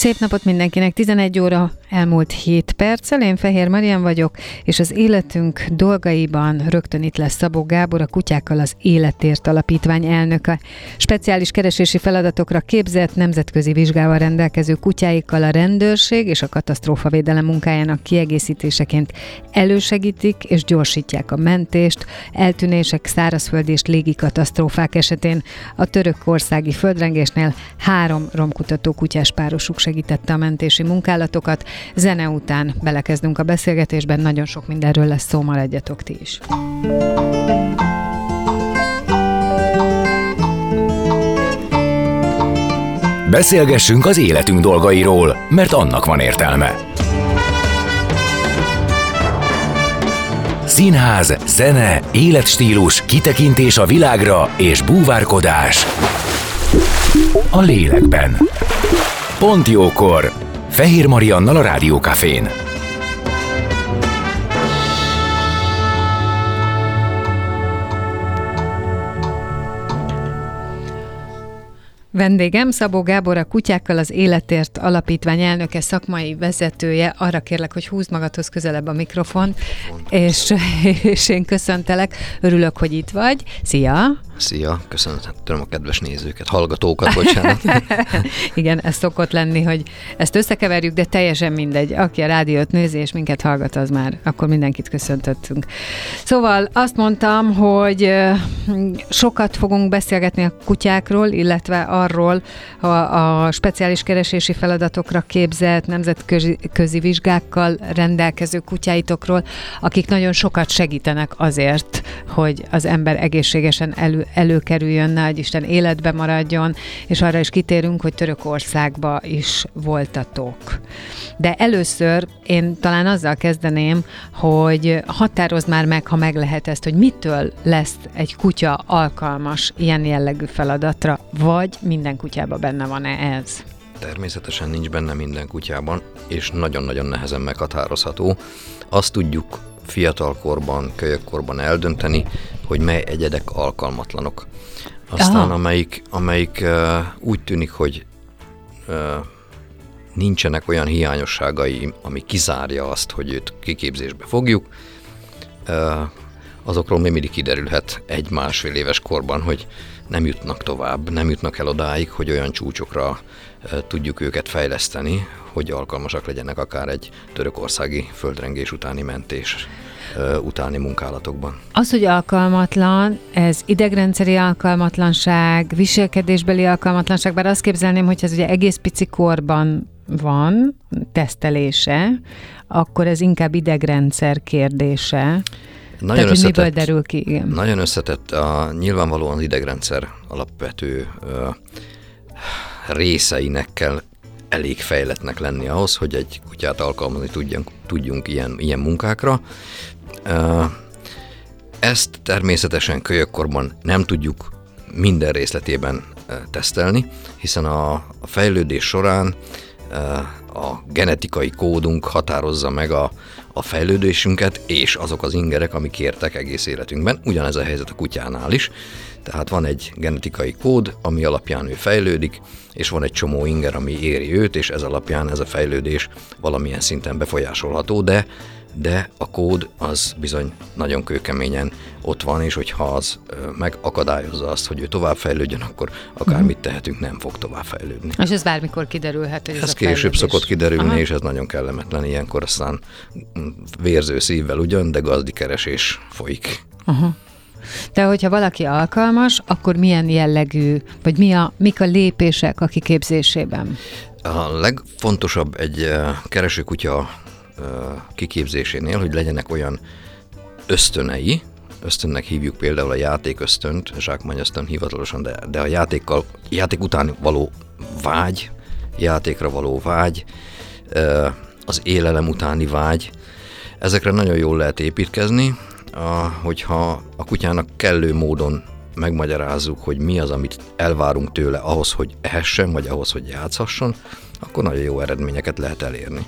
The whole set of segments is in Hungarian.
Szép napot mindenkinek, 11 óra elmúlt 7 perccel, én Fehér Marian vagyok, és az életünk dolgaiban rögtön itt lesz Szabó Gábor, a Kutyákkal az Életért Alapítvány elnöke. Speciális keresési feladatokra képzett, nemzetközi vizsgával rendelkező kutyáikkal a rendőrség és a katasztrófavédelem munkájának kiegészítéseként elősegítik és gyorsítják a mentést, eltűnések, szárazföldi és légi katasztrófák esetén. A török országi földrengésnél három romkutató kutyás párosuk segítette a mentési munkálatokat. Zene után belekezdünk a beszélgetésben, nagyon sok mindenről lesz szó, maradjatok ti is. Beszélgessünk az életünk dolgairól, mert annak van értelme. Színház, zene, életstílus, kitekintés a világra és búvárkodás a lélekben. Pont jókor! Fehér Mariannal a Rádiókafén. Vendégem Szabó Gábor, a Kutyákkal az Életért Alapítvány elnöke, szakmai vezetője. Arra kérlek, hogy húzd magadhoz közelebb a mikrofon, és, és én köszöntelek. Örülök, hogy itt vagy. Szia! Szia, köszönöm a kedves nézőket, hallgatókat, bocsánat. Igen, ez szokott lenni, hogy ezt összekeverjük, de teljesen mindegy. Aki a rádiót nézi és minket hallgat, az már akkor mindenkit köszöntöttünk. Szóval azt mondtam, hogy sokat fogunk beszélgetni a kutyákról, illetve arról a, a speciális keresési feladatokra képzett, nemzetközi vizsgákkal rendelkező kutyáitokról, akik nagyon sokat segítenek azért, hogy az ember egészségesen elő, előkerüljön, nagy Isten életbe maradjon, és arra is kitérünk, hogy Törökországba is voltatok. De először én talán azzal kezdeném, hogy határozd már meg, ha meg lehet ezt, hogy mitől lesz egy kutya alkalmas ilyen jellegű feladatra, vagy minden kutyában benne van-e ez? Természetesen nincs benne minden kutyában, és nagyon-nagyon nehezen meghatározható. Azt tudjuk fiatalkorban, kölyökkorban eldönteni, hogy mely egyedek alkalmatlanok. Aztán Aha. amelyik, amelyik uh, úgy tűnik, hogy uh, nincsenek olyan hiányosságai, ami kizárja azt, hogy őt kiképzésbe fogjuk, uh, azokról még mindig kiderülhet egy-másfél éves korban, hogy nem jutnak tovább, nem jutnak el odáig, hogy olyan csúcsokra tudjuk őket fejleszteni, hogy alkalmasak legyenek akár egy törökországi földrengés utáni mentés utáni munkálatokban. Az, hogy alkalmatlan, ez idegrendszeri alkalmatlanság, viselkedésbeli alkalmatlanság, bár azt képzelném, hogy ez ugye egész pici korban van tesztelése, akkor ez inkább idegrendszer kérdése. Nagyon Tehát, összetett, miből derül ki? Igen. Nagyon összetett. A, nyilvánvalóan az idegrendszer alapvető ö, részeinek kell elég fejletnek lenni ahhoz, hogy egy kutyát alkalmazni tudjunk, tudjunk ilyen, ilyen munkákra. Ezt természetesen kölyökkorban nem tudjuk minden részletében tesztelni, hiszen a, fejlődés során a genetikai kódunk határozza meg a, a fejlődésünket, és azok az ingerek, amik értek egész életünkben. Ugyanez a helyzet a kutyánál is. Tehát van egy genetikai kód, ami alapján ő fejlődik, és van egy csomó inger, ami éri őt, és ez alapján ez a fejlődés valamilyen szinten befolyásolható, de de a kód az bizony nagyon kőkeményen ott van, és hogyha az megakadályozza azt, hogy ő továbbfejlődjön, akkor akármit mhm. tehetünk, nem fog továbbfejlődni. És ez bármikor kiderülhet, hogy ez, ez a később fejlődés. szokott kiderülni, Aha. és ez nagyon kellemetlen. Ilyenkor aztán vérző szívvel ugyan, de gazdikeresés folyik. Aha. De hogyha valaki alkalmas, akkor milyen jellegű, vagy mi a, mik a lépések a kiképzésében? A legfontosabb egy keresőkutya kiképzésénél, hogy legyenek olyan ösztönei, ösztönnek hívjuk például a játék ösztönt, zsákmány ösztön hivatalosan, de, de a játékkal, játék után való vágy, játékra való vágy, az élelem utáni vágy, ezekre nagyon jól lehet építkezni, hogyha a kutyának kellő módon megmagyarázzuk, hogy mi az, amit elvárunk tőle ahhoz, hogy ehessen, vagy ahhoz, hogy játszhasson, akkor nagyon jó eredményeket lehet elérni.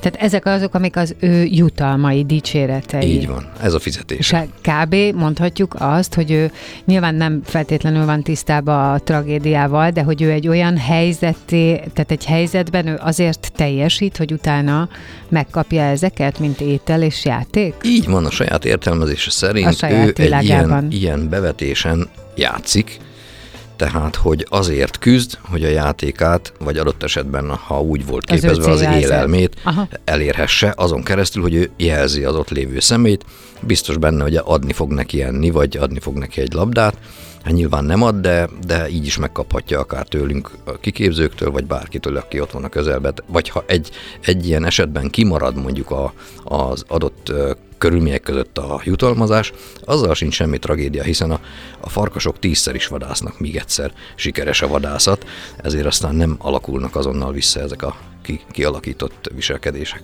Tehát ezek azok, amik az ő jutalmai, dicséretei. Így van, ez a fizetés. És kb. mondhatjuk azt, hogy ő nyilván nem feltétlenül van tisztában a tragédiával, de hogy ő egy olyan helyzeté, tehát egy helyzetben ő azért teljesít, hogy utána megkapja ezeket, mint étel és játék? Így van, a saját értelmezése szerint a saját ő egy ilyen, ilyen bevetésen játszik, tehát, hogy azért küzd, hogy a játékát, vagy adott esetben, ha úgy volt képezve az, az élelmét, Aha. elérhesse, azon keresztül, hogy ő jelzi az ott lévő szemét, biztos benne, hogy adni fog neki enni, vagy adni fog neki egy labdát, hát nyilván nem ad, de, de így is megkaphatja akár tőlünk a kiképzőktől, vagy bárkitől, aki ott van a közelben. Vagy ha egy, egy ilyen esetben kimarad mondjuk a, az adott körülmények között a jutalmazás, azzal sincs semmi tragédia, hiszen a, a farkasok tízszer is vadásznak, míg egyszer sikeres a vadászat, ezért aztán nem alakulnak azonnal vissza ezek a ki, kialakított viselkedések.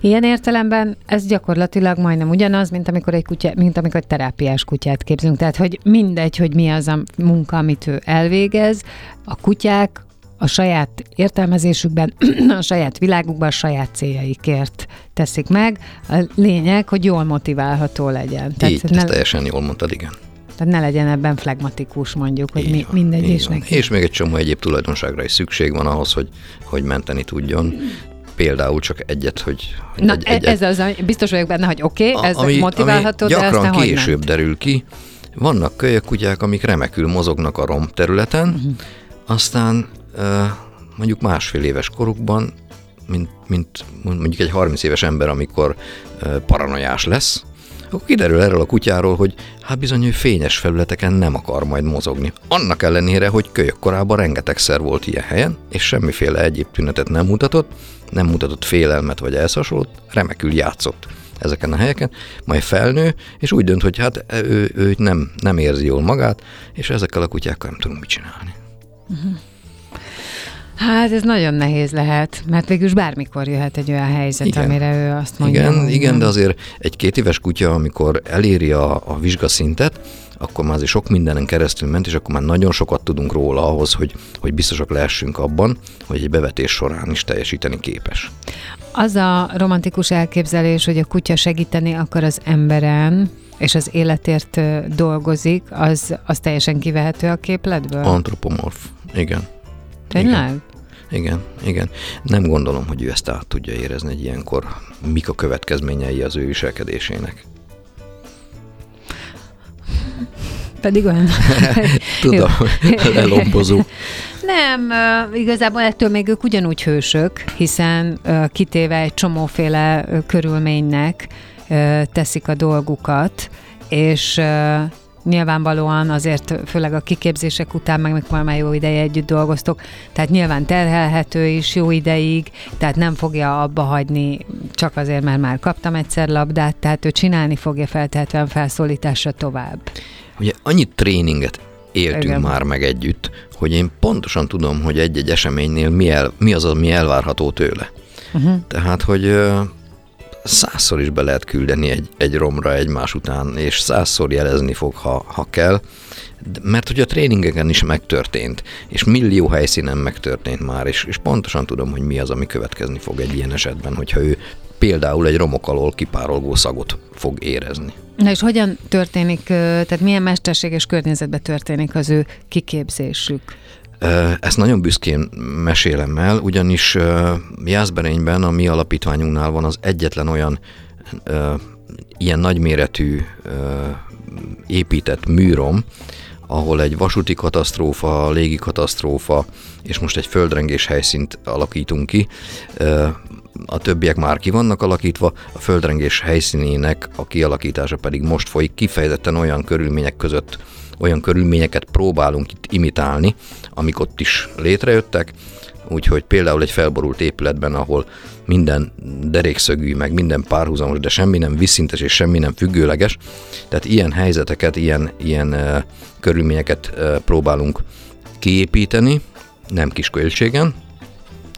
Ilyen értelemben ez gyakorlatilag majdnem ugyanaz, mint amikor egy, kutya, mint amikor egy terápiás kutyát képzünk. Tehát, hogy mindegy, hogy mi az a munka, amit ő elvégez, a kutyák a saját értelmezésükben, a saját világukban, a saját céljaikért teszik meg. A lényeg, hogy jól motiválható legyen. Tehát Így, ne, teljesen jól mondtad, igen. Tehát ne legyen ebben flegmatikus mondjuk, hogy mi, van, mindegy is neki. És még egy csomó egyéb tulajdonságra is szükség van ahhoz, hogy, hogy menteni tudjon például csak egyet, hogy... Na, egy, egyet. ez az, biztos vagyok benne, hogy oké, okay, ez ami, motiválható, ami de gyakran később derül ki. Vannak kölyök kutyák, amik remekül mozognak a rom területen, uh-huh. aztán mondjuk másfél éves korukban, mint, mint mondjuk egy 30 éves ember, amikor paranoiás lesz, akkor kiderül erről a kutyáról, hogy hát bizony ő fényes felületeken nem akar majd mozogni. Annak ellenére, hogy kölyök korában rengetegszer volt ilyen helyen, és semmiféle egyéb tünetet nem mutatott, nem mutatott félelmet vagy elszasonlót, remekül játszott ezeken a helyeken, majd felnő, és úgy dönt, hogy hát ő, ő nem, nem érzi jól magát, és ezekkel a kutyákkal nem tudunk mit csinálni. Uh-huh. Hát ez nagyon nehéz lehet, mert végülis bármikor jöhet egy olyan helyzet, igen. amire ő azt mondja. Igen, hogy igen, de azért egy két éves kutya, amikor eléri a, a vizsgaszintet, akkor már azért sok mindenen keresztül ment, és akkor már nagyon sokat tudunk róla ahhoz, hogy, hogy biztosak lehessünk abban, hogy egy bevetés során is teljesíteni képes. Az a romantikus elképzelés, hogy a kutya segíteni akar az emberen, és az életért dolgozik, az, az teljesen kivehető a képletből? Antropomorf, igen. Tényleg? Igen. Igen, igen. Nem gondolom, hogy ő ezt át tudja érezni egy ilyenkor. Mik a következményei az ő viselkedésének. Pedig olyan... Tudom, lelombozó. Nem, igazából ettől még ők ugyanúgy hősök, hiszen kitéve egy csomóféle körülménynek teszik a dolgukat, és nyilvánvalóan azért főleg a kiképzések után, meg mikor már jó ideje együtt dolgoztok, tehát nyilván terhelhető is jó ideig, tehát nem fogja abba hagyni csak azért, mert már kaptam egyszer labdát, tehát ő csinálni fogja feltehetően felszólításra tovább. Ugye annyit tréninget éltünk Igen. már meg együtt, hogy én pontosan tudom, hogy egy-egy eseménynél mi, el, mi az, ami elvárható tőle. Uh-huh. Tehát, hogy százszor is be lehet küldeni egy, egy romra egymás után, és százszor jelezni fog, ha, ha kell, mert hogy a tréningeken is megtörtént, és millió helyszínen megtörtént már, és, és pontosan tudom, hogy mi az, ami következni fog egy ilyen esetben, hogyha ő például egy romok alól kipárolgó szagot fog érezni. Na és hogyan történik, tehát milyen mesterséges környezetben történik az ő kiképzésük? Ezt nagyon büszkén mesélem el, ugyanis Jászberényben a mi alapítványunknál van az egyetlen olyan ilyen nagyméretű épített műrom, ahol egy vasúti katasztrófa, légi katasztrófa, és most egy földrengés helyszínt alakítunk ki. A többiek már ki vannak alakítva, a földrengés helyszínének a kialakítása pedig most folyik, kifejezetten olyan körülmények között olyan körülményeket próbálunk itt imitálni, amik ott is létrejöttek, úgyhogy például egy felborult épületben, ahol minden derékszögű, meg minden párhuzamos, de semmi nem visszintes és semmi nem függőleges. Tehát ilyen helyzeteket, ilyen, ilyen uh, körülményeket próbálunk kiépíteni, nem kis költségen,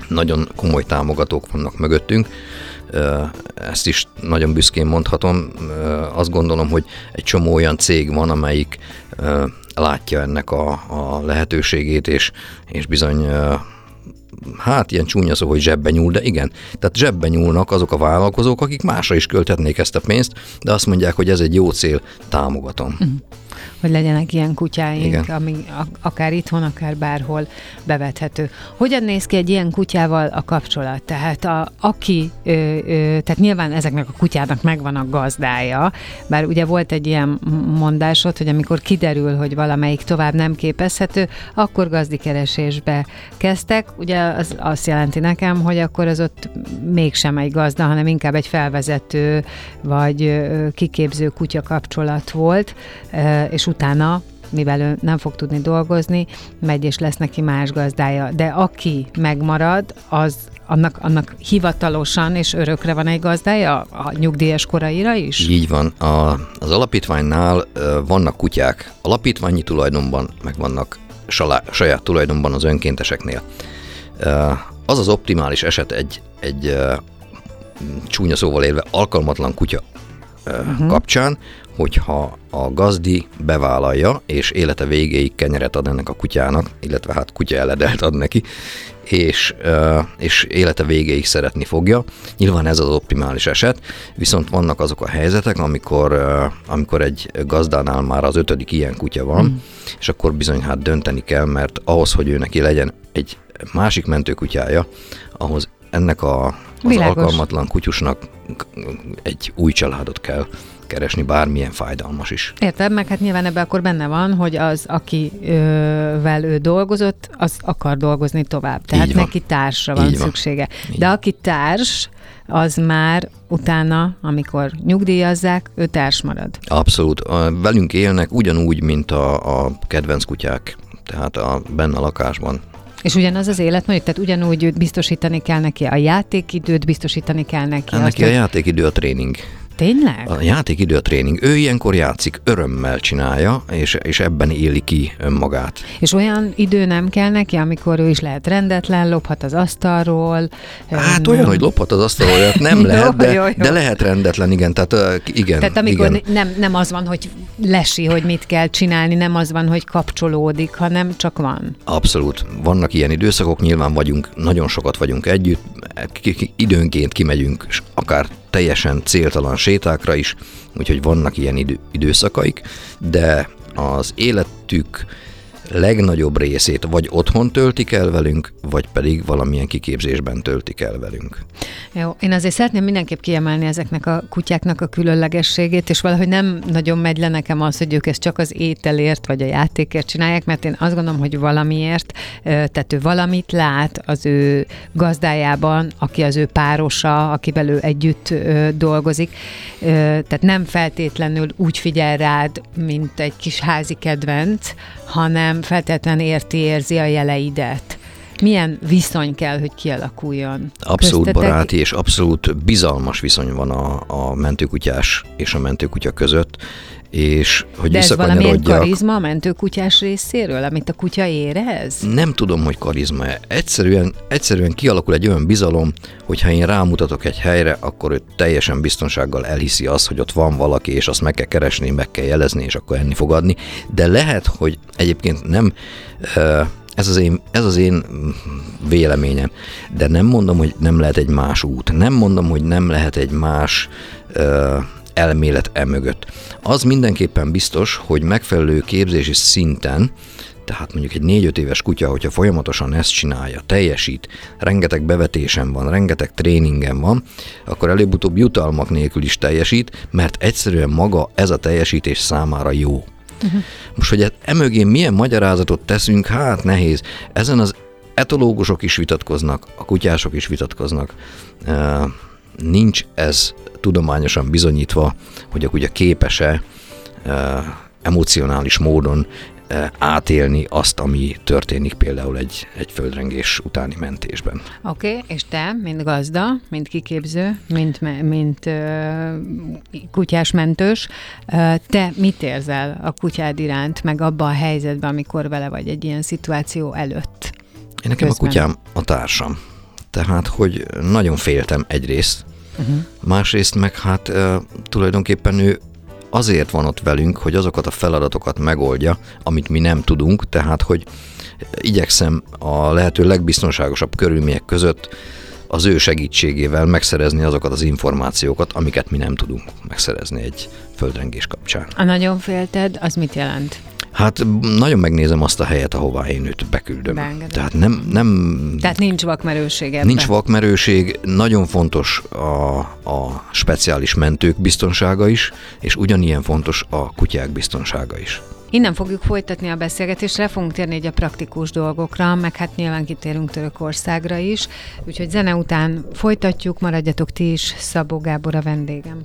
nagyon komoly támogatók vannak mögöttünk, ezt is nagyon büszkén mondhatom. Azt gondolom, hogy egy csomó olyan cég van, amelyik látja ennek a, a lehetőségét, és, és bizony hát ilyen csúnya szó, hogy zsebbe nyúl, de igen. Tehát zsebbe nyúlnak azok a vállalkozók, akik másra is költhetnék ezt a pénzt, de azt mondják, hogy ez egy jó cél, támogatom. Uh-huh hogy legyenek ilyen kutyáink, Igen. ami akár itthon, akár bárhol bevethető. Hogyan néz ki egy ilyen kutyával a kapcsolat? Tehát a, aki, ö, ö, tehát nyilván ezeknek a kutyának megvan a gazdája, bár ugye volt egy ilyen mondásod, hogy amikor kiderül, hogy valamelyik tovább nem képezhető, akkor gazdikeresésbe kezdtek. Ugye az azt jelenti nekem, hogy akkor az ott mégsem egy gazda, hanem inkább egy felvezető vagy kiképző kutya kapcsolat volt, és utána mivel ő nem fog tudni dolgozni, megy és lesz neki más gazdája. De aki megmarad, az annak, annak hivatalosan és örökre van egy gazdája a nyugdíjas koraira is? Így van. A, az alapítványnál vannak kutyák alapítványi tulajdonban, meg vannak salá, saját tulajdonban az önkénteseknél. Az az optimális eset egy, egy csúnya szóval élve alkalmatlan kutya uh-huh. kapcsán, hogyha a gazdi bevállalja, és élete végéig kenyeret ad ennek a kutyának, illetve hát kutya eledelt ad neki, és, és élete végéig szeretni fogja. Nyilván ez az optimális eset, viszont vannak azok a helyzetek, amikor, amikor egy gazdánál már az ötödik ilyen kutya van, mm. és akkor bizony hát dönteni kell, mert ahhoz, hogy ő neki legyen egy másik mentőkutyája, ahhoz ennek a, az Világos. alkalmatlan kutyusnak egy új családot kell keresni, bármilyen fájdalmas is. Érted, meg hát nyilván ebben akkor benne van, hogy az, akivel ő dolgozott, az akar dolgozni tovább. Tehát neki társra van, Így van szüksége. Így. De aki társ, az már utána, amikor nyugdíjazzák, ő társ marad. Abszolút. Velünk élnek ugyanúgy, mint a, a kedvenc kutyák. Tehát a, benne a lakásban és ugyanaz az életmód, tehát ugyanúgy biztosítani kell neki a játékidőt, biztosítani kell neki. Hát neki a játékidő a tréning. Tényleg? A játékidő a tréning. Ő ilyenkor játszik, örömmel csinálja, és, és ebben éli ki önmagát. És olyan idő nem kell neki, amikor ő is lehet rendetlen, lophat az asztalról. Hát olyan, hogy lophat az asztalról, nem lehet, de, jó, jó. de lehet rendetlen, igen. Tehát, igen, tehát amikor igen. Nem, nem az van, hogy lesi, hogy mit kell csinálni, nem az van, hogy kapcsolódik, hanem csak van. Abszolút. Vannak ilyen időszakok, nyilván vagyunk, nagyon sokat vagyunk együtt, időnként kimegyünk, akár teljesen céltalan sétákra is, úgyhogy vannak ilyen idő, időszakaik, de az életük legnagyobb részét vagy otthon töltik el velünk, vagy pedig valamilyen kiképzésben töltik el velünk. Jó, én azért szeretném mindenképp kiemelni ezeknek a kutyáknak a különlegességét, és valahogy nem nagyon megy le nekem az, hogy ők ezt csak az ételért vagy a játékért csinálják, mert én azt gondolom, hogy valamiért, tehát ő valamit lát az ő gazdájában, aki az ő párosa, akivel ő együtt dolgozik, tehát nem feltétlenül úgy figyel rád, mint egy kis házi kedvenc, hanem feltétlenül érti, érzi a jeleidet. Milyen viszony kell, hogy kialakuljon? Abszolút Köztetek... baráti és abszolút bizalmas viszony van a, a mentőkutyás és a mentőkutya között, és hogy De ez valamilyen karizma a mentőkutyás részéről, amit a kutya érez? Nem tudom, hogy karizma -e. Egyszerűen, egyszerűen kialakul egy olyan bizalom, hogy ha én rámutatok egy helyre, akkor ő teljesen biztonsággal elhiszi azt, hogy ott van valaki, és azt meg kell keresni, meg kell jelezni, és akkor enni fog adni. De lehet, hogy egyébként nem ez az, én, ez az én véleményem. De nem mondom, hogy nem lehet egy más út. Nem mondom, hogy nem lehet egy más elmélet emögött. Az mindenképpen biztos, hogy megfelelő képzési szinten, tehát mondjuk egy 4-5 éves kutya, hogyha folyamatosan ezt csinálja, teljesít, rengeteg bevetésen van, rengeteg tréningen van, akkor előbb-utóbb jutalmak nélkül is teljesít, mert egyszerűen maga ez a teljesítés számára jó. Uh-huh. Most, hogy emögé milyen magyarázatot teszünk, hát nehéz. Ezen az etológusok is vitatkoznak, a kutyások is vitatkoznak. Nincs ez tudományosan bizonyítva, hogy a kutya képes-e emocionális módon e, átélni azt, ami történik például egy, egy földrengés utáni mentésben. Oké, okay, és te, mint gazda, mint kiképző, mint, mint kutyás mentős, te mit érzel a kutyád iránt, meg abban a helyzetben, amikor vele vagy egy ilyen szituáció előtt? Én nekem közben. a kutyám a társam. Tehát, hogy nagyon féltem egyrészt, uh-huh. másrészt meg hát tulajdonképpen ő azért van ott velünk, hogy azokat a feladatokat megoldja, amit mi nem tudunk, tehát hogy igyekszem a lehető legbiztonságosabb körülmények között az ő segítségével megszerezni azokat az információkat, amiket mi nem tudunk megszerezni egy földrengés kapcsán. A nagyon félted, az mit jelent? Hát nagyon megnézem azt a helyet, ahová én őt beküldöm. Beengedem. Tehát nem, nem... Tehát nincs vakmerőség ebben. Nincs vakmerőség, nagyon fontos a, a speciális mentők biztonsága is, és ugyanilyen fontos a kutyák biztonsága is. Innen fogjuk folytatni a beszélgetést, le fogunk térni egy a praktikus dolgokra, meg hát nyilván kitérünk Törökországra is, úgyhogy zene után folytatjuk, maradjatok ti is, Szabó Gábor a vendégem.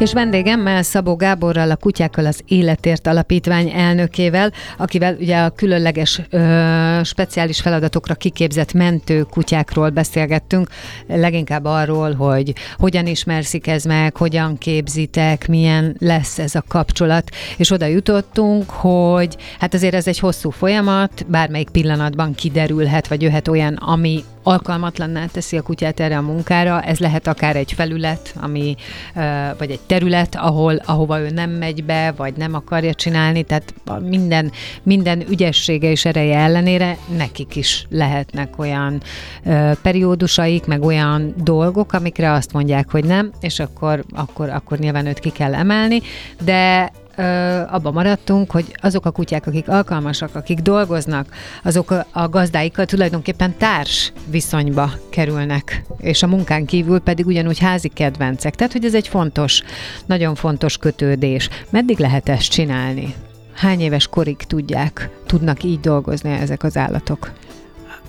És vendégemmel Szabó Gáborral, a Kutyákkal az Életért Alapítvány elnökével, akivel ugye a különleges ö, speciális feladatokra kiképzett mentő kutyákról beszélgettünk, leginkább arról, hogy hogyan ismerszik ez meg, hogyan képzitek, milyen lesz ez a kapcsolat, és oda jutottunk, hogy hát azért ez egy hosszú folyamat, bármelyik pillanatban kiderülhet, vagy jöhet olyan, ami alkalmatlanná teszi a kutyát erre a munkára. Ez lehet akár egy felület, ami, vagy egy terület, ahol, ahova ő nem megy be, vagy nem akarja csinálni, tehát minden, minden ügyessége és ereje ellenére nekik is lehetnek olyan periódusaik, meg olyan dolgok, amikre azt mondják, hogy nem, és akkor, akkor, akkor nyilván őt ki kell emelni, de abban maradtunk, hogy azok a kutyák, akik alkalmasak, akik dolgoznak, azok a gazdáikkal tulajdonképpen társ viszonyba kerülnek, és a munkán kívül pedig ugyanúgy házi kedvencek. Tehát, hogy ez egy fontos, nagyon fontos kötődés. Meddig lehet ezt csinálni? Hány éves korig tudják, tudnak így dolgozni ezek az állatok?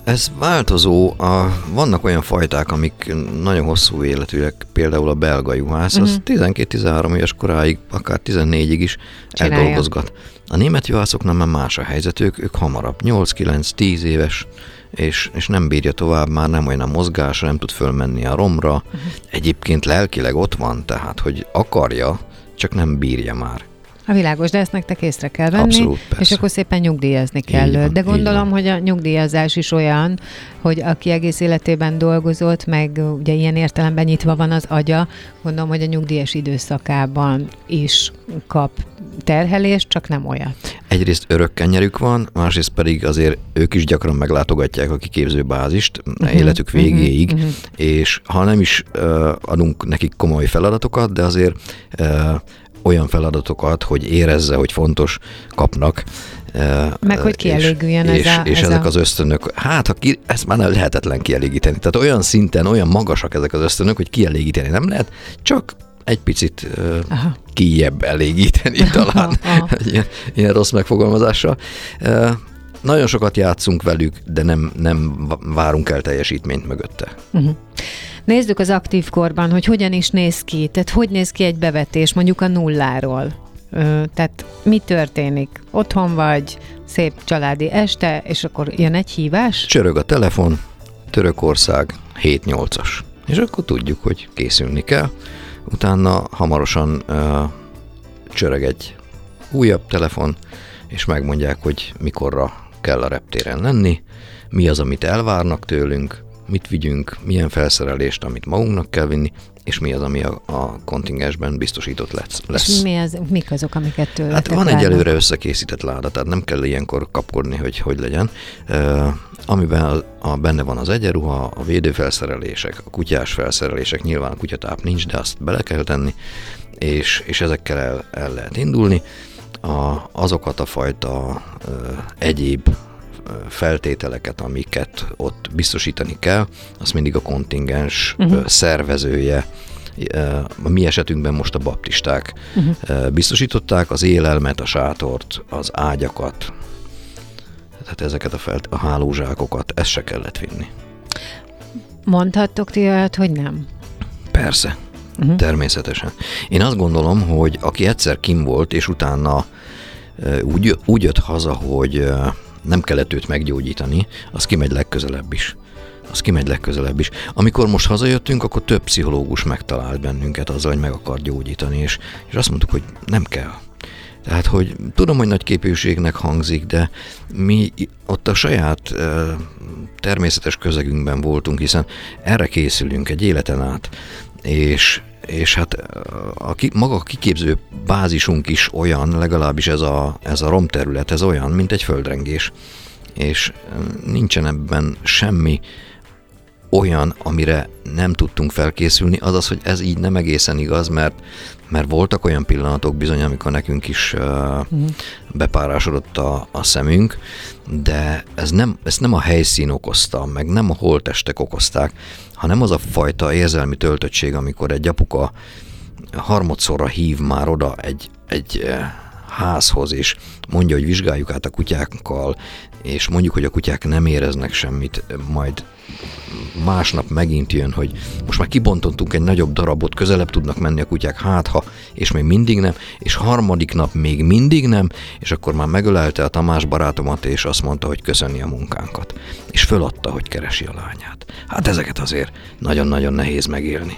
Ez változó. A, vannak olyan fajták, amik nagyon hosszú életűek, például a belga juhász, uh-huh. az 12-13 mhm. éves koráig, akár 14-ig is Csinálja. eldolgozgat. A német juhászoknál már más a helyzet, ők, ők hamarabb, 8-9-10 éves, és, és nem bírja tovább, már nem olyan a mozgásra, nem tud fölmenni a romra. Uh-huh. Egyébként lelkileg ott van, tehát, hogy akarja, csak nem bírja már. A világos, de ezt nektek észre kell venni, Abszolút, és akkor szépen nyugdíjazni kell. Van, de gondolom, hogy a nyugdíjazás is olyan, hogy aki egész életében dolgozott, meg ugye ilyen értelemben nyitva van az agya, gondolom, hogy a nyugdíjas időszakában is kap terhelést, csak nem olyat. Egyrészt örök kenyerük van, másrészt pedig azért ők is gyakran meglátogatják a kiképzőbázist uh-huh, életük végéig, uh-huh, uh-huh. és ha nem is uh, adunk nekik komoly feladatokat, de azért uh, olyan feladatokat, hogy érezze, hogy fontos kapnak. Meg hogy kielégüljön és, ez a... És ez ezek a... az ösztönök, hát ha ki, ezt már nem lehetetlen kielégíteni. Tehát olyan szinten, olyan magasak ezek az ösztönök, hogy kielégíteni nem lehet, csak egy picit uh, kijebb elégíteni talán, aha, aha. ilyen, ilyen rossz megfogalmazással. Uh, nagyon sokat játszunk velük, de nem, nem várunk el teljesítményt mögötte. Uh-huh. Nézzük az aktív korban, hogy hogyan is néz ki, tehát hogy néz ki egy bevetés mondjuk a nulláról. Ö, tehát mi történik? Otthon vagy, szép családi este, és akkor jön egy hívás? Csörög a telefon, Törökország 7-8-as. És akkor tudjuk, hogy készülni kell. Utána hamarosan ö, csörög egy újabb telefon, és megmondják, hogy mikorra kell a reptéren lenni, mi az, amit elvárnak tőlünk, mit vigyünk, milyen felszerelést, amit magunknak kell vinni, és mi az, ami a, a kontingensben biztosított lesz. lesz. És mi az, mik azok, amiket tőletek Hát van egy előre összekészített láda, tehát nem kell ilyenkor kapkodni, hogy hogy legyen. Uh, amiben a, a, benne van az egyenruha, a védőfelszerelések, a kutyás felszerelések, nyilván a kutyatáp nincs, de azt bele kell tenni, és, és ezekkel el, el lehet indulni. A, azokat a fajta ö, egyéb feltételeket, amiket ott biztosítani kell, azt mindig a kontingens uh-huh. szervezője, a mi esetünkben most a baptisták uh-huh. biztosították az élelmet, a sátort, az ágyakat, tehát ezeket a, felt, a hálózsákokat, ezt se kellett vinni. Mondhattok ti olyat, hogy nem? Persze, uh-huh. természetesen. Én azt gondolom, hogy aki egyszer kim volt, és utána úgy, úgy jött haza, hogy nem kellett őt meggyógyítani, az kimegy legközelebb is. Az kimegy legközelebb is. Amikor most hazajöttünk, akkor több pszichológus megtalált bennünket azzal, hogy meg akar gyógyítani, és, és azt mondtuk, hogy nem kell. Tehát, hogy tudom, hogy nagy képűségnek hangzik, de mi ott a saját természetes közegünkben voltunk, hiszen erre készülünk egy életen át, és és hát a, maga a kiképző bázisunk is olyan, legalábbis ez a, ez a romterület, ez olyan, mint egy földrengés. És nincsen ebben semmi olyan, amire nem tudtunk felkészülni, azaz, hogy ez így nem egészen igaz, mert, mert voltak olyan pillanatok bizony, amikor nekünk is uh, bepárásodott a, a szemünk, de ez nem, ez nem a helyszín okozta, meg nem a holtestek okozták, hanem az a fajta érzelmi töltöttség, amikor egy apuka harmadszorra hív már oda egy, egy házhoz, és mondja, hogy vizsgáljuk át a kutyákkal, és mondjuk, hogy a kutyák nem éreznek semmit, majd másnap megint jön, hogy most már kibontottunk egy nagyobb darabot, közelebb tudnak menni a kutyák, hát ha, és még mindig nem, és harmadik nap még mindig nem, és akkor már megölelte a Tamás barátomat, és azt mondta, hogy köszöni a munkánkat. És föladta, hogy keresi a lányát. Hát ezeket azért nagyon-nagyon nehéz megélni.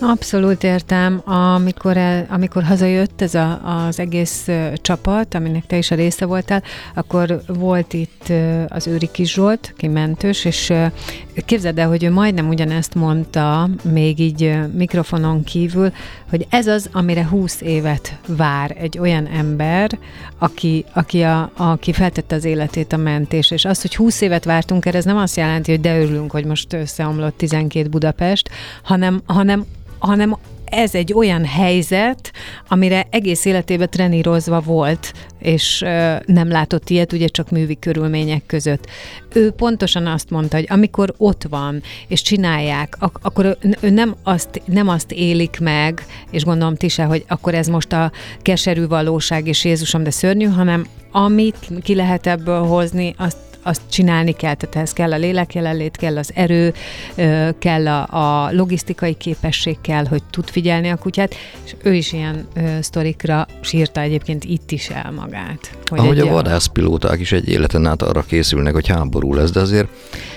Abszolút értem. Amikor, el, amikor hazajött ez a, az egész csapat, aminek te is a része voltál, akkor volt itt az Őri Kis Zsolt, ki mentős, és képzeld el, hogy ő majdnem ugyanezt mondta, még így mikrofonon kívül, hogy ez az, amire 20 évet vár egy olyan ember, aki, aki, a, aki feltette az életét a mentés, és az, hogy 20 évet vártunk erre, ez nem azt jelenti, hogy de örülünk, hogy most összeomlott 12 Budapest, hanem, hanem hanem ez egy olyan helyzet, amire egész életében trenírozva volt, és nem látott ilyet, ugye csak művi körülmények között. Ő pontosan azt mondta, hogy amikor ott van, és csinálják, ak- akkor ő nem azt, nem azt élik meg, és gondolom ti se, hogy akkor ez most a keserű valóság, és Jézusom, de szörnyű, hanem amit ki lehet ebből hozni, azt azt csinálni kell, tehát ehhez kell a lélek jelenlét, kell az erő, kell a, a logisztikai képesség kell, hogy tud figyelni a kutyát, és ő is ilyen ö, sztorikra sírta egyébként itt is el magát. Hogy Ahogy a vadászpilóták is egy életen át arra készülnek, hogy háború lesz, de azért,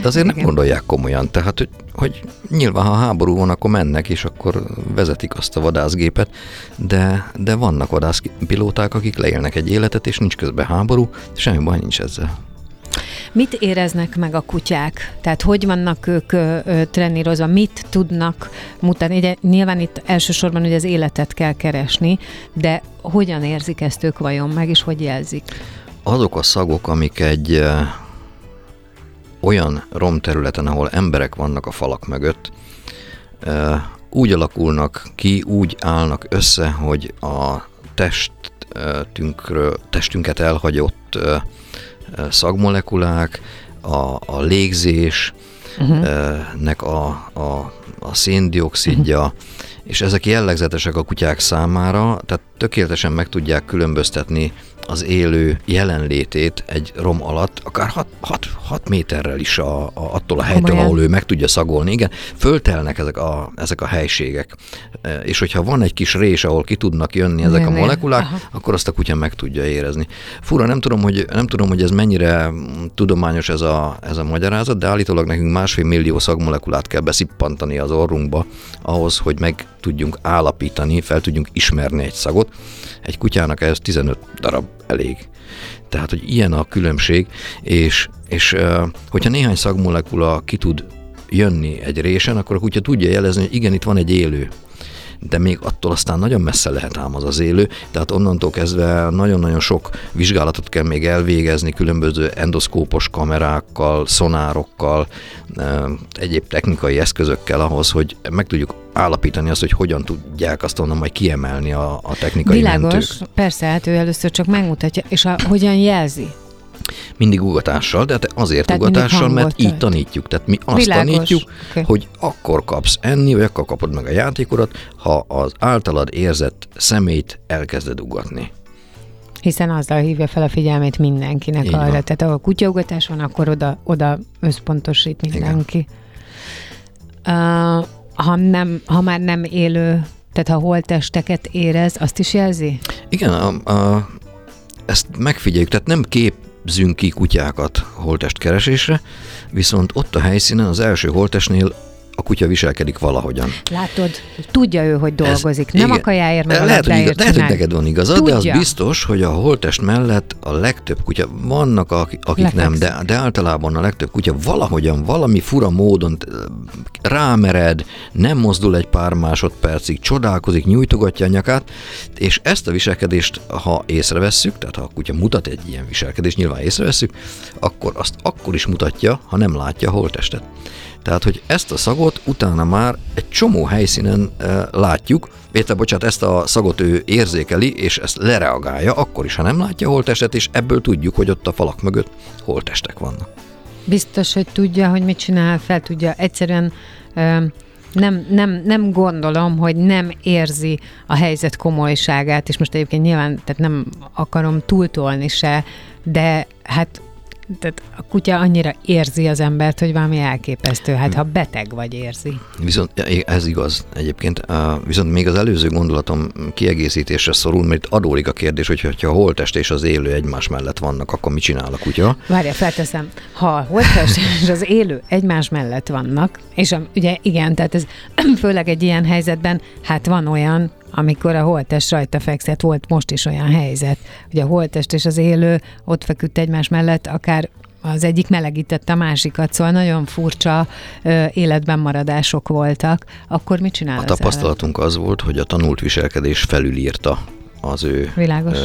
de azért nem gondolják komolyan. Tehát, hogy, hogy nyilván, ha háború van, akkor mennek, és akkor vezetik azt a vadászgépet, de, de vannak vadászpilóták, akik leélnek egy életet, és nincs közben háború, semmi baj nincs ezzel. Mit éreznek meg a kutyák? Tehát hogy vannak ők ö, ö, trenírozva? Mit tudnak mutatni? Ugye, nyilván itt elsősorban hogy az életet kell keresni, de hogyan érzik ezt ők vajon meg, és hogy jelzik? Azok a szagok, amik egy olyan romterületen, ahol emberek vannak a falak mögött, úgy alakulnak ki, úgy állnak össze, hogy a testünkről, testünket elhagyott szagmolekulák, a, a légzés, uh-huh. nek a, a, a széndiokszidja, uh-huh. És ezek jellegzetesek a kutyák számára, tehát tökéletesen meg tudják különböztetni az élő jelenlétét egy rom alatt, akár 6 méterrel is a, a, attól a helytől, ahol ő meg tudja szagolni. Igen, föltelnek ezek a, ezek a helységek. E, és hogyha van egy kis rés, ahol ki tudnak jönni ezek Jönni. a molekulák, Aha. akkor azt a kutya meg tudja érezni. Fura, nem tudom, hogy, nem tudom, hogy ez mennyire tudományos ez a, ez a magyarázat, de állítólag nekünk másfél millió szagmolekulát kell beszippantani az orrunkba ahhoz, hogy meg tudjunk állapítani, fel tudjunk ismerni egy szagot. Egy kutyának ez 15 darab elég. Tehát, hogy ilyen a különbség, és, és hogyha néhány szagmolekula ki tud jönni egy résen, akkor a kutya tudja jelezni, hogy igen, itt van egy élő. De még attól aztán nagyon messze lehet ám az az élő, tehát onnantól kezdve nagyon-nagyon sok vizsgálatot kell még elvégezni különböző endoszkópos kamerákkal, szonárokkal, egyéb technikai eszközökkel ahhoz, hogy meg tudjuk állapítani azt, hogy hogyan tudják azt onnan majd kiemelni a, a technikai Világos, mentők. persze, hát ő először csak megmutatja, és a, hogyan jelzi? Mindig ugatással, de hát azért Tehát ugatással, mert így tanítjuk. Tehát mi azt Világos. tanítjuk, Oké. hogy akkor kapsz enni, vagy akkor kapod meg a játékodat, ha az általad érzett szemét elkezded ugatni. Hiszen azzal hívja fel a figyelmét mindenkinek Így arra. van. Tehát ahol kutyaugatás van, akkor oda, oda összpontosít mindenki. Uh, ha, nem, ha már nem élő, tehát ha holtesteket érez, azt is jelzi? Igen, a, a, ezt megfigyeljük, tehát nem képzünk ki kutyákat holtestkeresésre, viszont ott a helyszínen az első holtestnél a kutya viselkedik valahogyan. Látod, tudja ő, hogy dolgozik. Ez- nem igen. a kajáért, meg a lehet, hogy, igaz, lehet, hogy neked van igazad, de az Tudja. biztos, hogy a holtest mellett a legtöbb kutya, vannak akik, akik nem, de, Lefekszik. de általában a legtöbb kutya valahogyan, valami fura módon rámered, nem mozdul egy pár másodpercig, csodálkozik, nyújtogatja a nyakát, és ezt a viselkedést, ha észrevesszük, tehát ha a kutya mutat egy ilyen viselkedést, nyilván észrevesszük, akkor azt akkor is mutatja, ha nem látja a holtestet. Tehát, hogy ezt a szagot utána már egy csomó helyszínen e, látjuk, Érte, bocsánat, ezt a szagot ő érzékeli, és ezt lereagálja, akkor is, ha nem látja holtestet, és ebből tudjuk, hogy ott a falak mögött holtestek vannak. Biztos, hogy tudja, hogy mit csinál, fel tudja. Egyszerűen ö, nem, nem, nem gondolom, hogy nem érzi a helyzet komolyságát, és most egyébként nyilván tehát nem akarom túltolni se, de hát tehát a kutya annyira érzi az embert, hogy valami elképesztő. Hát ha beteg vagy, érzi. Viszont ez igaz egyébként, viszont még az előző gondolatom kiegészítésre szorul, mert adódik a kérdés, hogy ha a holtest és az élő egymás mellett vannak, akkor mit csinál a kutya? Várja, felteszem. Ha a holttest és az élő egymás mellett vannak, és a, ugye igen, tehát ez főleg egy ilyen helyzetben, hát van olyan, amikor a holttest rajta fekszett, volt most is olyan helyzet, hogy a holttest és az élő ott feküdt egymás mellett, akár az egyik melegítette a másikat, szóval nagyon furcsa ö, életben maradások voltak. Akkor mit csinál A tapasztalatunk az volt, hogy a tanult viselkedés felülírta az ő Világos.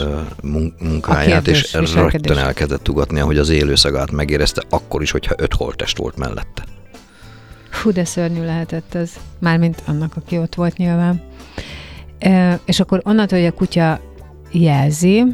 munkáját, és rögtön elkezdett ugatni, ahogy az élő szagát megérezte, akkor is, hogyha öt holtest volt mellette. Hú, de szörnyű lehetett ez. Mármint annak, aki ott volt nyilván. És akkor onnantól, hogy a kutya jelzi,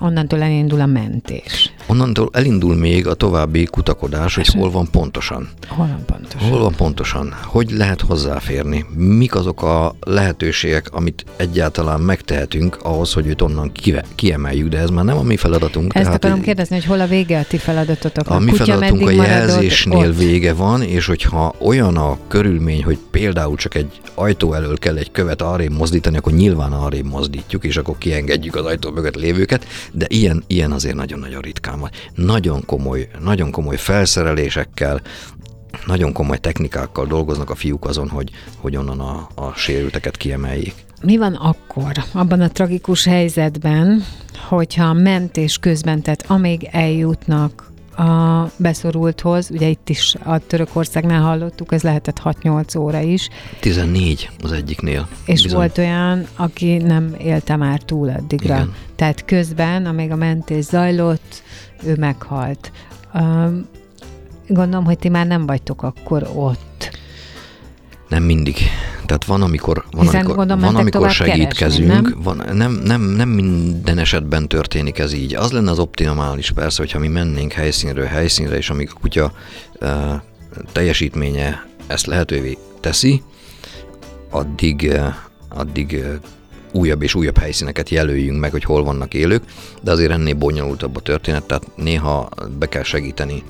onnantól elindul a mentés. Onnantól elindul még a további kutakodás, hogy hol van pontosan. Hol van pontosan? Hol van pontosan? Hogy lehet hozzáférni? Mik azok a lehetőségek, amit egyáltalán megtehetünk ahhoz, hogy őt onnan kive, kiemeljük, de ez már nem a mi feladatunk. Ezt akarom így- kérdezni, hogy hol a vége a ti feladatotok? A mi kutya feladatunk a jelzésnél ott? vége van, és hogyha olyan a körülmény, hogy például csak egy ajtó elől kell egy követ arrébb mozdítani, akkor nyilván arrébb mozdítjuk, és akkor kiengedjük az ajtó mögött lévőket, de ilyen, ilyen azért nagyon-nagyon ritkán van. Nagyon komoly, nagyon komoly felszerelésekkel, nagyon komoly technikákkal dolgoznak a fiúk azon, hogy, hogy onnan a, a sérülteket kiemeljék. Mi van akkor, abban a tragikus helyzetben, hogyha mentés közben, tehát amíg eljutnak a beszorulthoz, ugye itt is a Törökországnál hallottuk, ez lehetett 6-8 óra is, 14 az egyiknél. és Bizony. volt olyan, aki nem élte már túl addigra. Igen. Tehát közben, amíg a mentés zajlott, ő meghalt. Um, gondolom, hogy ti már nem vagytok akkor ott. Nem mindig. Tehát van, amikor, van, Hiszen amikor, gondolom, van, amikor segítkezünk, keresni, nem? Van, nem, nem, nem minden esetben történik ez így. Az lenne az optimális persze, hogyha mi mennénk helyszínről helyszínre, és amíg a kutya uh, teljesítménye ezt lehetővé teszi, addig, uh, addig uh, újabb és újabb helyszíneket jelöljünk meg, hogy hol vannak élők, de azért ennél bonyolultabb a történet, tehát néha be kell segíteni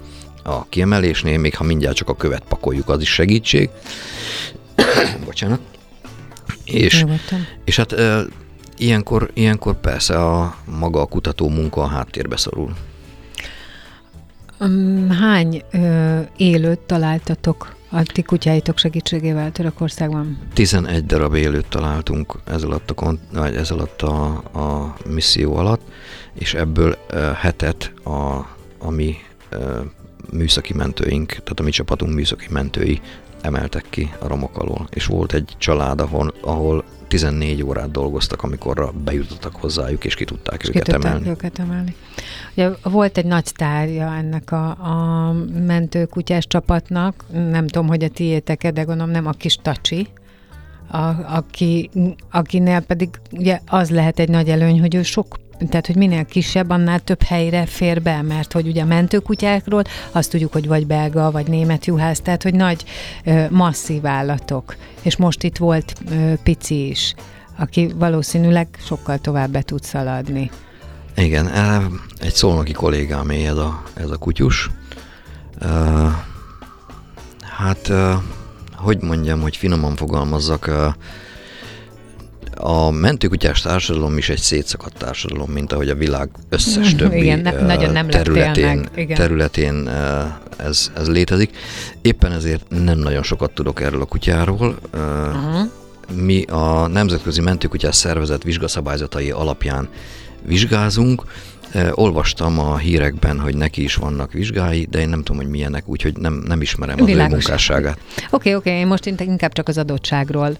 a kiemelésnél, még ha mindjárt csak a követ pakoljuk, az is segítség. Bocsánat. És, Nyugodtan. és hát e, ilyenkor, ilyenkor persze a maga a kutató munka a háttérbe szorul. Hány ö, élőt találtatok a ti kutyáitok segítségével Törökországban? 11 darab élőt találtunk ez alatt a, vagy ez alatt a, a misszió alatt, és ebből e, hetet a, a mi e, műszaki mentőink, tehát a mi csapatunk műszaki mentői emeltek ki a romok alól. És volt egy család, ahol, ahol 14 órát dolgoztak, amikor bejutottak hozzájuk, és ki tudták és őket ki tudták emelni. őket emelni. Ugye volt egy nagy sztárja ennek a, a mentőkutyás csapatnak, nem tudom, hogy a tiétek de gondolom nem a kis Tacsi, a, aki, akinél pedig ugye az lehet egy nagy előny, hogy ő sok tehát, hogy minél kisebb, annál több helyre fér be, mert hogy ugye a mentőkutyákról azt tudjuk, hogy vagy belga, vagy német juhász, tehát, hogy nagy, masszív állatok. És most itt volt pici is, aki valószínűleg sokkal tovább be tud szaladni. Igen, egy szolnoki kollégám ez a, ez a kutyus. Hát, hogy mondjam, hogy finoman fogalmazzak, a mentőkutyás társadalom is egy szétszakadt társadalom, mint ahogy a világ összes többi Igen, ne, nagyon nem területén, Igen. területén ez, ez létezik. Éppen ezért nem nagyon sokat tudok erről a kutyáról. Uh-huh. Mi a Nemzetközi Mentőkutyás Szervezet vizsgaszabályzatai alapján vizsgázunk, Olvastam a hírekben, hogy neki is vannak vizsgái, de én nem tudom, hogy milyenek, úgyhogy nem, nem ismerem az ő munkásságát. Oké, okay, oké, okay. én most inkább csak az adottságról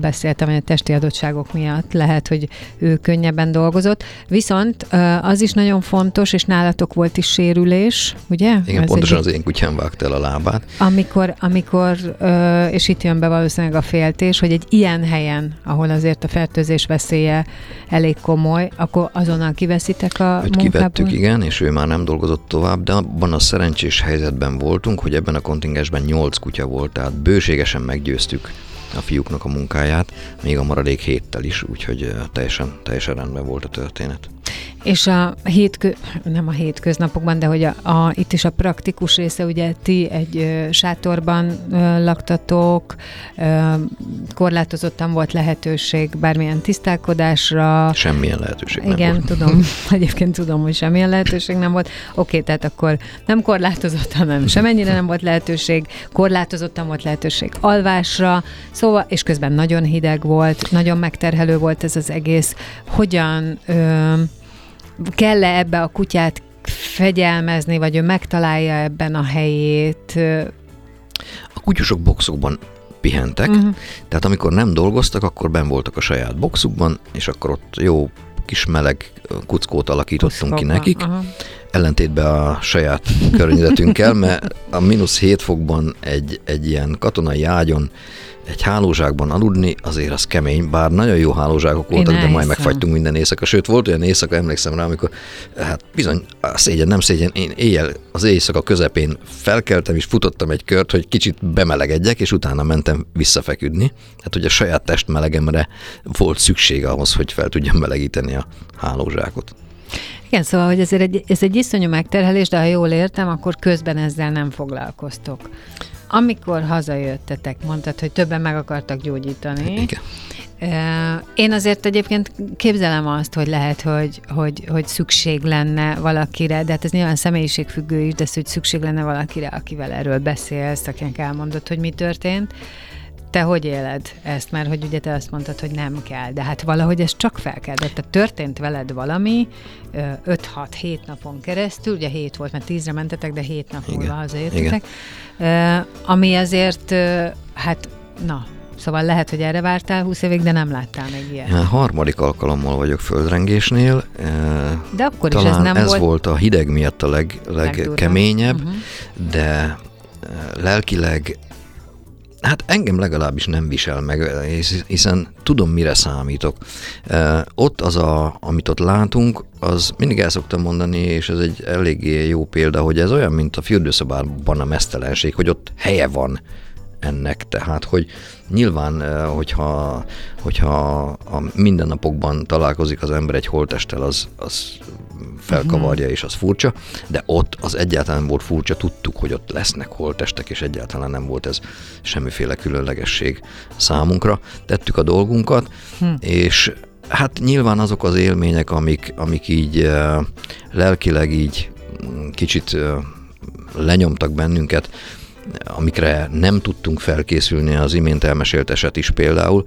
beszéltem, hogy a testi adottságok miatt lehet, hogy ő könnyebben dolgozott. Viszont az is nagyon fontos, és nálatok volt is sérülés, ugye? Igen, Ez pontosan egy... az én kutyám vágt el a lábát. Amikor, amikor és itt jön be valószínűleg a féltés, hogy egy ilyen helyen, ahol azért a fertőzés veszélye elég komoly, akkor azonnal kiveszitek a Őt kivettük, igen, és ő már nem dolgozott tovább, de abban a szerencsés helyzetben voltunk, hogy ebben a kontingensben 8 kutya volt, tehát bőségesen meggyőztük a fiúknak a munkáját, még a maradék héttel is, úgyhogy teljesen, teljesen rendben volt a történet. És a hétkö, nem a hétköznapokban, de hogy a, a, itt is a praktikus része, ugye ti egy ö, sátorban ö, laktatok, ö, korlátozottan volt lehetőség bármilyen tisztálkodásra. Semmilyen lehetőség Igen, nem volt. tudom, egyébként tudom, hogy semmilyen lehetőség nem volt. Oké, tehát akkor nem korlátozottan, nem semennyire nem volt lehetőség, korlátozottan volt lehetőség alvásra, szóval, és közben nagyon hideg volt, nagyon megterhelő volt ez az egész. Hogyan ö, kell-e ebbe a kutyát fegyelmezni, vagy ő megtalálja ebben a helyét? A kutyusok boxokban pihentek, uh-huh. tehát amikor nem dolgoztak, akkor ben voltak a saját boxukban, és akkor ott jó kis meleg kuckót alakítottunk Kuszkóba. ki nekik, uh-huh. ellentétben a saját környezetünkkel, mert a mínusz 7 fokban egy, egy ilyen katonai ágyon egy hálózsákban aludni, azért az kemény, bár nagyon jó hálózsákok voltak, de majd megfagytunk minden éjszaka. Sőt, volt olyan éjszaka, emlékszem rá, amikor hát bizony, szégyen, nem szégyen, én éjjel az éjszaka közepén felkeltem és futottam egy kört, hogy kicsit bemelegedjek, és utána mentem visszafeküdni. Hát, hogy a saját testmelegemre volt szükség ahhoz, hogy fel tudjam melegíteni a hálózsákot. Igen, szóval, hogy ezért egy, ez egy iszonyú megterhelés, de ha jól értem, akkor közben ezzel nem foglalkoztok. Amikor hazajöttetek, mondtad, hogy többen meg akartak gyógyítani. Igen. Én azért egyébként képzelem azt, hogy lehet, hogy, hogy, hogy szükség lenne valakire, de hát ez nyilván személyiségfüggő is, de hogy szükség lenne valakire, akivel erről beszélsz, akinek elmondod, hogy mi történt. Te hogy éled ezt? Mert hogy ugye te azt mondtad, hogy nem kell, de hát valahogy ez csak fel kell. De történt veled valami 5-6-7 napon keresztül, ugye 7 volt, mert 10-re mentetek, de 7 nap múlva hazaértetek, ami azért, hát na, Szóval lehet, hogy erre vártál 20 évig, de nem láttál még ilyet. A harmadik alkalommal vagyok földrengésnél. De akkor Talán is ez nem ez volt... volt a hideg miatt a leg, legkeményebb, uh-huh. de lelkileg Hát engem legalábbis nem visel meg, hiszen tudom, mire számítok. Ott az, a, amit ott látunk, az mindig el szoktam mondani, és ez egy eléggé jó példa, hogy ez olyan, mint a fürdőszobában a mesztelenség, hogy ott helye van ennek, tehát hogy nyilván, hogyha, hogyha a mindennapokban találkozik az ember egy holtestel, az, az felkavarja, és az furcsa, de ott az egyáltalán volt furcsa, tudtuk, hogy ott lesznek holtestek, és egyáltalán nem volt ez semmiféle különlegesség számunkra. Tettük a dolgunkat, hm. és hát nyilván azok az élmények, amik, amik így lelkileg így kicsit lenyomtak bennünket, amikre nem tudtunk felkészülni, az imént elmesélt eset is például,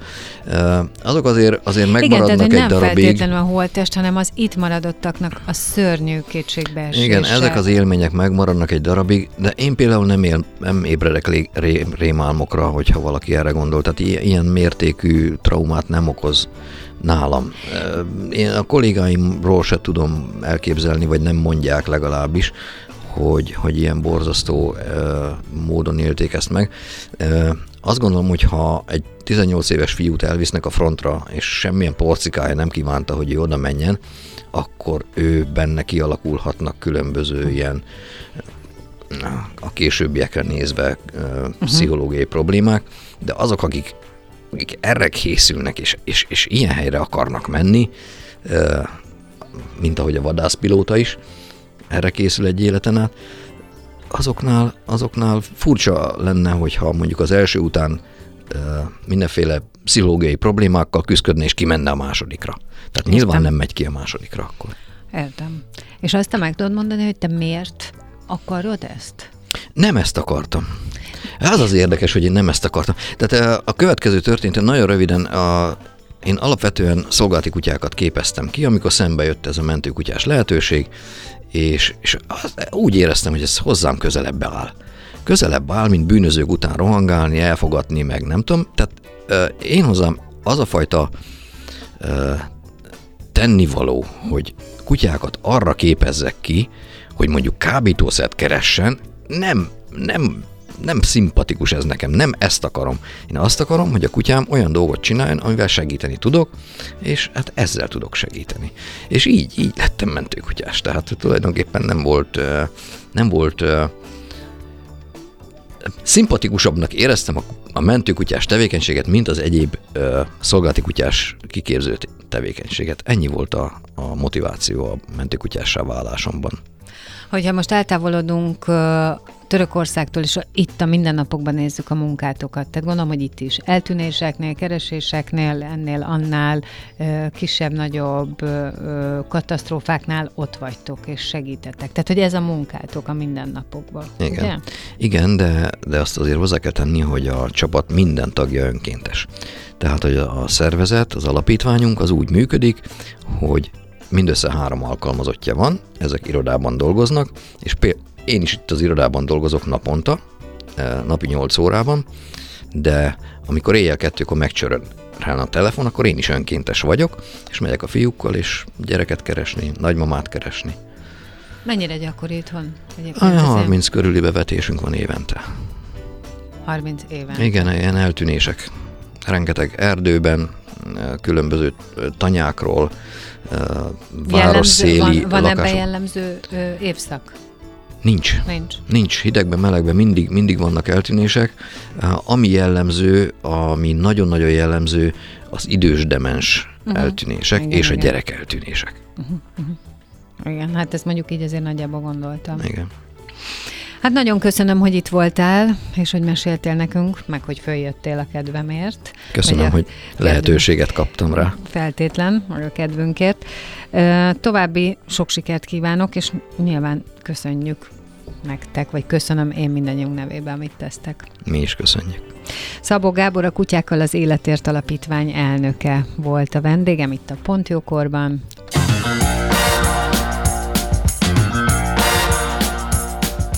azok azért, azért megmaradnak Igen, tehát, egy nem darabig. feltétlenül a holttest, hanem az itt maradottaknak a szörnyű kétségbeesése. Igen, ezek az élmények megmaradnak egy darabig, de én például nem, él, nem ébredek lé, ré, rémálmokra, hogyha valaki erre gondol. Tehát ilyen mértékű traumát nem okoz nálam. Én a kollégáimról se tudom elképzelni, vagy nem mondják legalábbis, hogy, hogy ilyen borzasztó módon élték ezt meg. Azt gondolom, hogy ha egy 18 éves fiút elvisznek a frontra, és semmilyen porcikája nem kívánta, hogy ő oda menjen, akkor ő benne kialakulhatnak különböző ilyen a későbbiekre nézve uh-huh. pszichológiai problémák, de azok, akik, akik erre készülnek, és, és, és ilyen helyre akarnak menni, mint ahogy a vadászpilóta is, erre készül egy életen át, azoknál, azoknál furcsa lenne, hogyha mondjuk az első után mindenféle pszichológiai problémákkal küzdködne, és kimenne a másodikra. Tehát nyilván Értem. nem megy ki a másodikra akkor. Értem. És azt te meg tudod mondani, hogy te miért akarod ezt? Nem ezt akartam. Ez az érdekes, hogy én nem ezt akartam. Tehát a következő történt, nagyon röviden a, én alapvetően szolgálati kutyákat képeztem ki, amikor szembe jött ez a mentőkutyás lehetőség, és, és az, úgy éreztem, hogy ez hozzám közelebb áll. Közelebb áll, mint bűnözők után rohangálni, elfogadni, meg nem tudom. Tehát ö, én hozzám az a fajta ö, tennivaló, hogy kutyákat arra képezzek ki, hogy mondjuk kábítószert keressen, nem, nem nem szimpatikus ez nekem, nem ezt akarom. Én azt akarom, hogy a kutyám olyan dolgot csináljon, amivel segíteni tudok, és hát ezzel tudok segíteni. És így, így lettem mentőkutyás, tehát tulajdonképpen nem volt, nem volt szimpatikusabbnak éreztem a, a mentőkutyás tevékenységet, mint az egyéb ö, szolgálati kutyás kiképző tevékenységet. Ennyi volt a, a motiváció a mentőkutyássá válásomban. Hogyha most eltávolodunk Törökországtól, és itt a mindennapokban nézzük a munkátokat. Tehát gondolom, hogy itt is eltűnéseknél, kereséseknél, ennél, annál kisebb-nagyobb katasztrófáknál ott vagytok és segítetek. Tehát, hogy ez a munkátok a mindennapokban. Igen, ugye? Igen de, de azt azért hozzá kell tenni, hogy a csapat minden tagja önkéntes. Tehát, hogy a szervezet, az alapítványunk az úgy működik, hogy mindössze három alkalmazottja van, ezek irodában dolgoznak, és én is itt az irodában dolgozok naponta, e, napi 8 órában, de amikor éjjel kettőkor megcsörön rá a telefon, akkor én is önkéntes vagyok, és megyek a fiúkkal, és gyereket keresni, nagymamát keresni. Mennyire gyakori itthon? Olyan 30 körüli bevetésünk van évente. 30 éven. Igen, ilyen eltűnések. Rengeteg erdőben, különböző tanyákról, városszéli Van, van lakások. ebben jellemző évszak? Nincs. Nincs. Nincs. Hidegben, melegben mindig, mindig vannak eltűnések. Ami jellemző, ami nagyon-nagyon jellemző, az idős demens uh-huh. eltűnések igen, és igen. a gyerek eltűnések. Uh-huh, uh-huh. Igen, hát ezt mondjuk így azért nagyjából gondoltam. Igen. Hát nagyon köszönöm, hogy itt voltál, és hogy meséltél nekünk, meg hogy följöttél a kedvemért. Köszönöm, hogy lehetőséget kaptam rá. Feltétlen, a kedvünkért. További sok sikert kívánok, és nyilván köszönjük nektek, vagy köszönöm én mindannyiunk nevében, amit tesztek. Mi is köszönjük. Szabó Gábor a Kutyákkal az Életért Alapítvány elnöke volt a vendégem itt a Pontjókorban.